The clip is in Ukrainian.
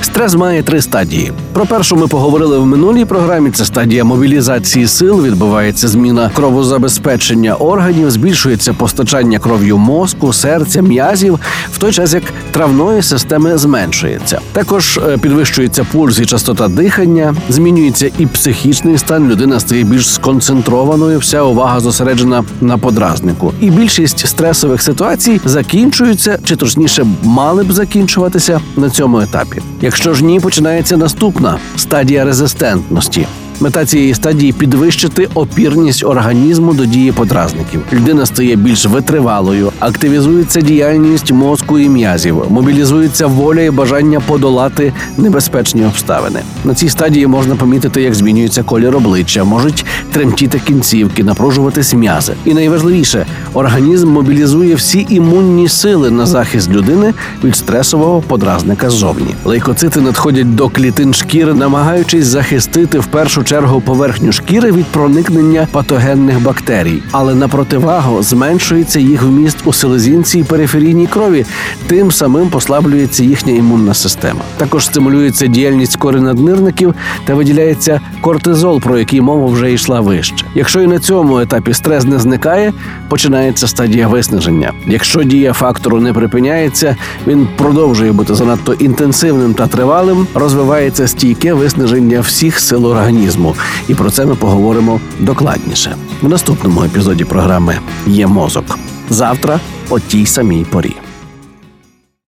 Стрес має три стадії. Про першу ми поговорили в минулій програмі. Це стадія мобілізації сил. Відбувається зміна кровозабезпечення органів, збільшується постачання кров'ю мозку, серця, м'язів, в той час як травної системи зменшується. Також е, підвищується пульс і частота дихання, змінюється і психічний стан. Людина стає більш сконцентрованою. Вся увага зосереджена на подразнику. І більшість стресових ситуацій закінчуються, чи точніше мали б закінчуватися на цьому етапі. Якщо ж ні, починається наступна стадія резистентності. Мета цієї стадії підвищити опірність організму до дії подразників. Людина стає більш витривалою, активізується діяльність мозку і м'язів, мобілізується воля і бажання подолати небезпечні обставини. На цій стадії можна помітити, як змінюється колір обличчя, можуть тремтіти кінцівки, напружуватись м'язи. І найважливіше, організм мобілізує всі імунні сили на захист людини від стресового подразника ззовні. Лейкоцити надходять до клітин шкіри, намагаючись захистити в першу чергу поверхню шкіри від проникнення патогенних бактерій, але на противагу зменшується їх вміст у селезінці і периферійній крові, тим самим послаблюється їхня імунна система. Також стимулюється діяльність кори наднирників та виділяється кортизол, про який мова вже йшла вище. Якщо і на цьому етапі стрес не зникає, починається стадія виснаження. Якщо дія фактору не припиняється, він продовжує бути занадто інтенсивним та тривалим, розвивається стійке виснаження всіх сил організму. І про це ми поговоримо докладніше в наступному епізоді програми Є мозок завтра о тій самій порі.